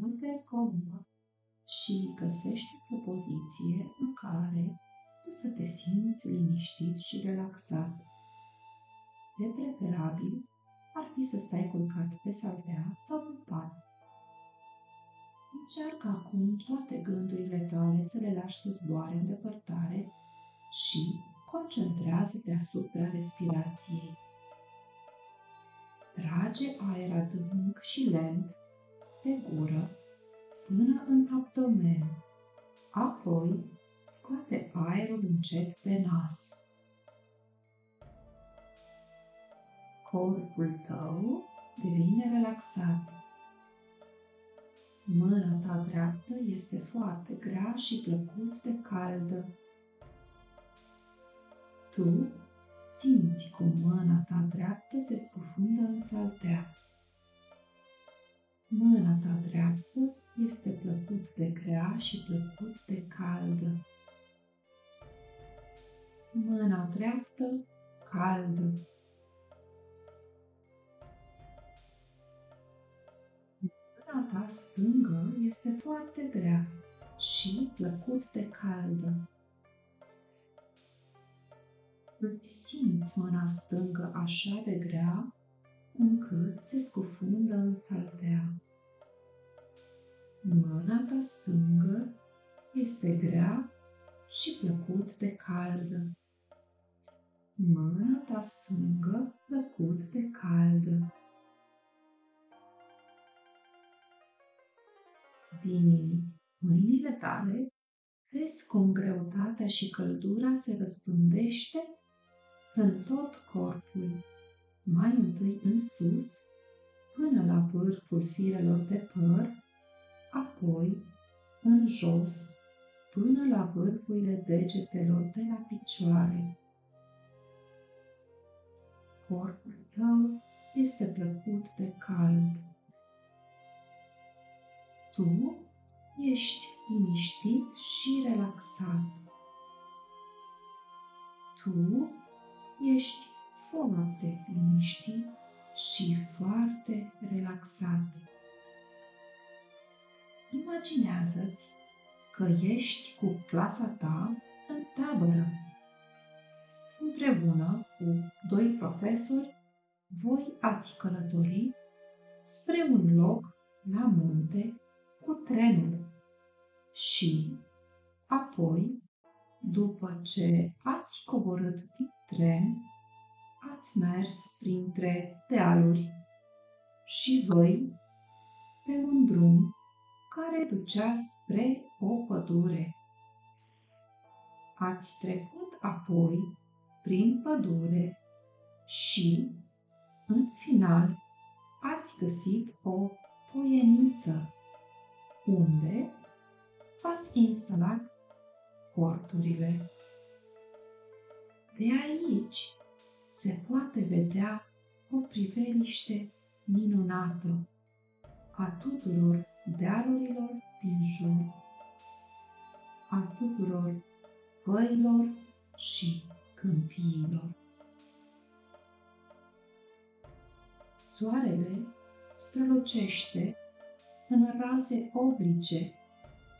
destul comod și găsește o poziție în care tu să te simți liniștit și relaxat. De preferabil, ar fi să stai culcat pe saltea sau în pat. Încearcă acum toate gândurile tale să le lași să zboare în depărtare și concentrează-te asupra respirației. Trage aer adânc și lent pe gură până în abdomen. Apoi scoate aerul încet pe nas. Corpul tău devine relaxat. Mâna ta dreaptă este foarte grea și plăcut de caldă. Tu simți cum mâna ta dreaptă se scufundă în saltea. Mâna ta dreaptă este plăcut de grea și plăcut de caldă. Mâna dreaptă caldă. Mâna ta stângă este foarte grea și plăcut de caldă. Îți simți mâna stângă așa de grea încât se scufundă în saltea. Mâna ta stângă este grea și plăcut de caldă. Mâna ta stângă plăcut de caldă. Din mâinile tale vezi cum greutatea și căldura se răspândește în tot corpul, mai întâi în sus, până la vârful firelor de păr, apoi în jos până la vârfurile degetelor de la picioare. Corpul tău este plăcut de cald. Tu ești liniștit și relaxat. Tu ești foarte liniștit și foarte relaxat. Imaginează-ți că ești cu clasa ta în tabără. Împreună cu doi profesori, voi ați călători spre un loc la munte cu trenul și apoi, după ce ați coborât din tren, ați mers printre dealuri și voi pe un drum care ducea spre o pădure. Ați trecut apoi prin pădure și, în final, ați găsit o poieniță unde ați instalat corturile. De aici se poate vedea o priveliște minunată a tuturor dealurilor din jur, a tuturor văilor și câmpiilor. Soarele strălucește în raze oblice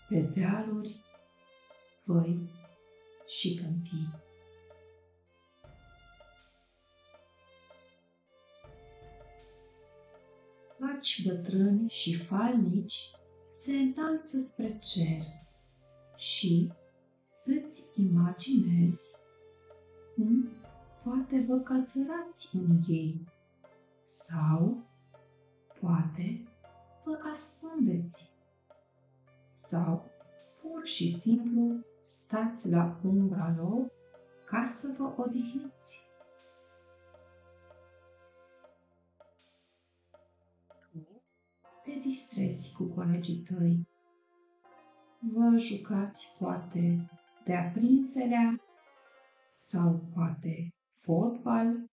pe dealuri, văi și câmpii. Faci bătrâni și falnici se înalță spre cer și îți imaginezi cum poate vă cățărați în ei sau poate vă ascundeți sau pur și simplu stați la umbra lor ca să vă odihniți. Distrezi cu colegii tăi. Vă jucați poate de aprinserea sau poate fotbal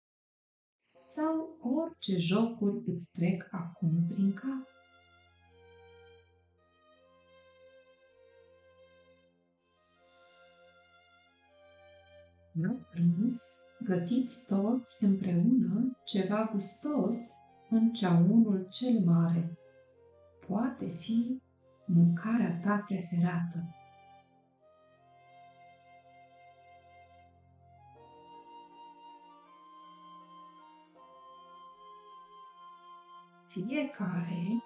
sau orice jocuri îți trec acum prin cap. La prânz, gătiți toți împreună ceva gustos în ceaunul cel mare poate fi mâncarea ta preferată. Fiecare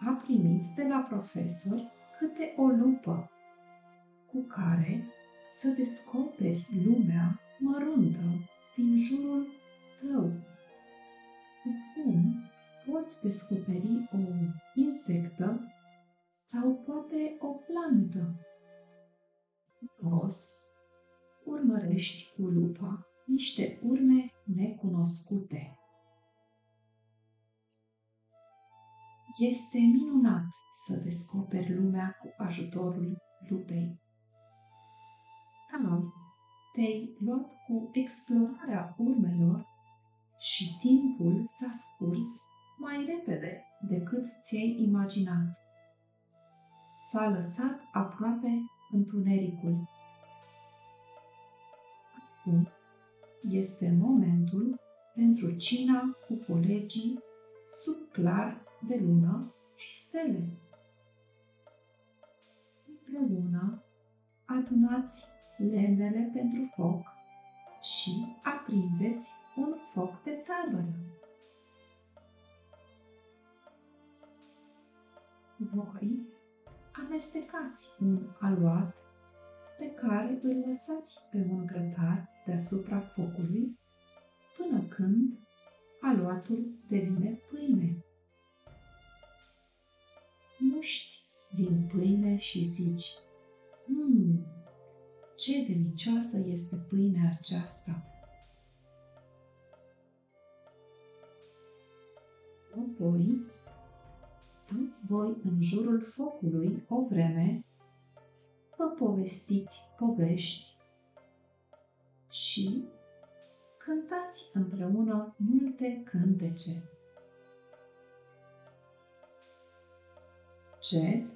a primit de la profesori câte o lupă cu care să descoperi lumea măruntă din jurul tău. Cum poți descoperi o insectă sau poate o plantă. Os, urmărești cu lupa niște urme necunoscute. Este minunat să descoperi lumea cu ajutorul lupei. Dar te-ai luat cu explorarea urmelor și timpul s-a scurs mai repede decât ți-ai imaginat. S-a lăsat aproape întunericul. Acum este momentul pentru cina cu colegii sub clar de lună și stele. Împreună adunați lemnele pentru foc și aprindeți un foc de tabără. Voi amestecați un aluat pe care îl lăsați pe un grătar deasupra focului până când aluatul devine pâine. Muști din pâine și zici, Mmm, ce delicioasă este pâinea aceasta! Apoi stați voi în jurul focului o vreme, vă povestiți povești și cântați împreună multe cântece. Ced.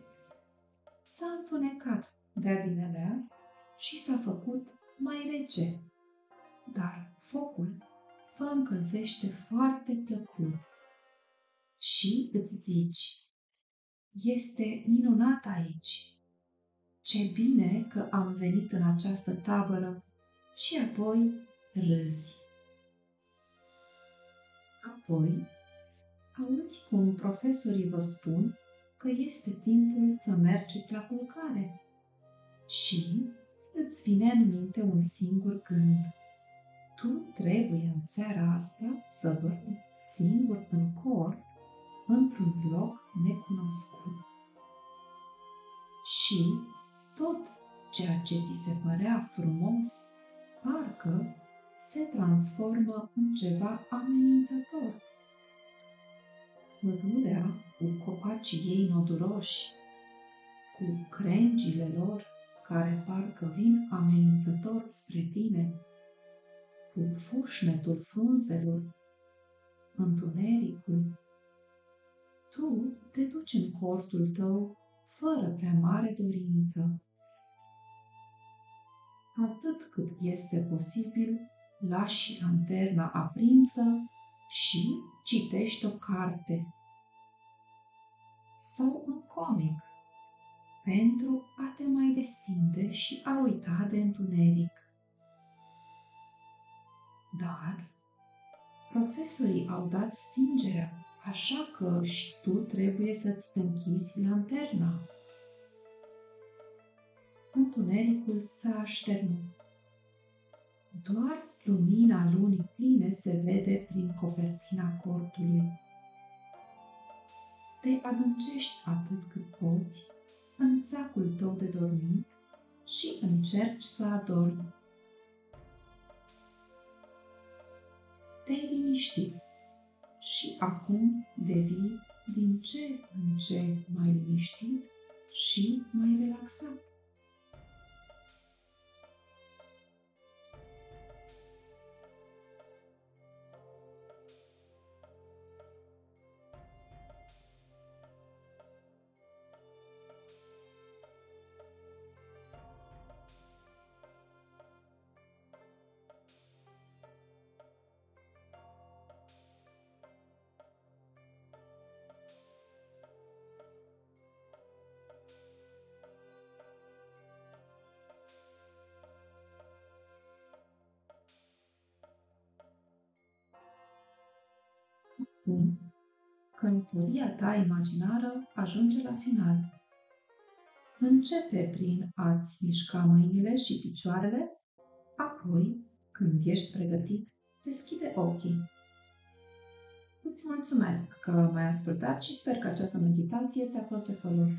S-a întunecat de-a binelea și s-a făcut mai rece, dar focul vă încălzește foarte plăcut și îți zici, este minunat aici. Ce bine că am venit în această tabără și apoi râzi. Apoi, auzi cum profesorii vă spun că este timpul să mergeți la culcare și îți vine în minte un singur gând. Tu trebuie în seara asta să dormi singur în corp într-un loc necunoscut. Și tot ceea ce ți se părea frumos, parcă se transformă în ceva amenințător. Pădurea cu copacii ei noduroși, cu crengile lor care parcă vin amenințător spre tine, cu fușnetul frunzelor, întunericul, tu te duci în cortul tău fără prea mare dorință. Atât cât este posibil, lași lanterna aprinsă și citești o carte sau un comic pentru a te mai destinde și a uita de întuneric. Dar profesorii au dat stingerea așa că și tu trebuie să-ți închizi lanterna. Întunericul s-a așternut. Doar lumina lunii pline se vede prin copertina cortului. Te adâncești atât cât poți în sacul tău de dormit și încerci să adormi. Te-ai liniștit și acum devii din ce în ce mai liniștit și mai relaxat. Acum, călătoria ta imaginară ajunge la final. Începe prin a-ți mișca mâinile și picioarele, apoi, când ești pregătit, deschide ochii. Îți mulțumesc că m-ai ascultat și sper că această meditație ți-a fost de folos.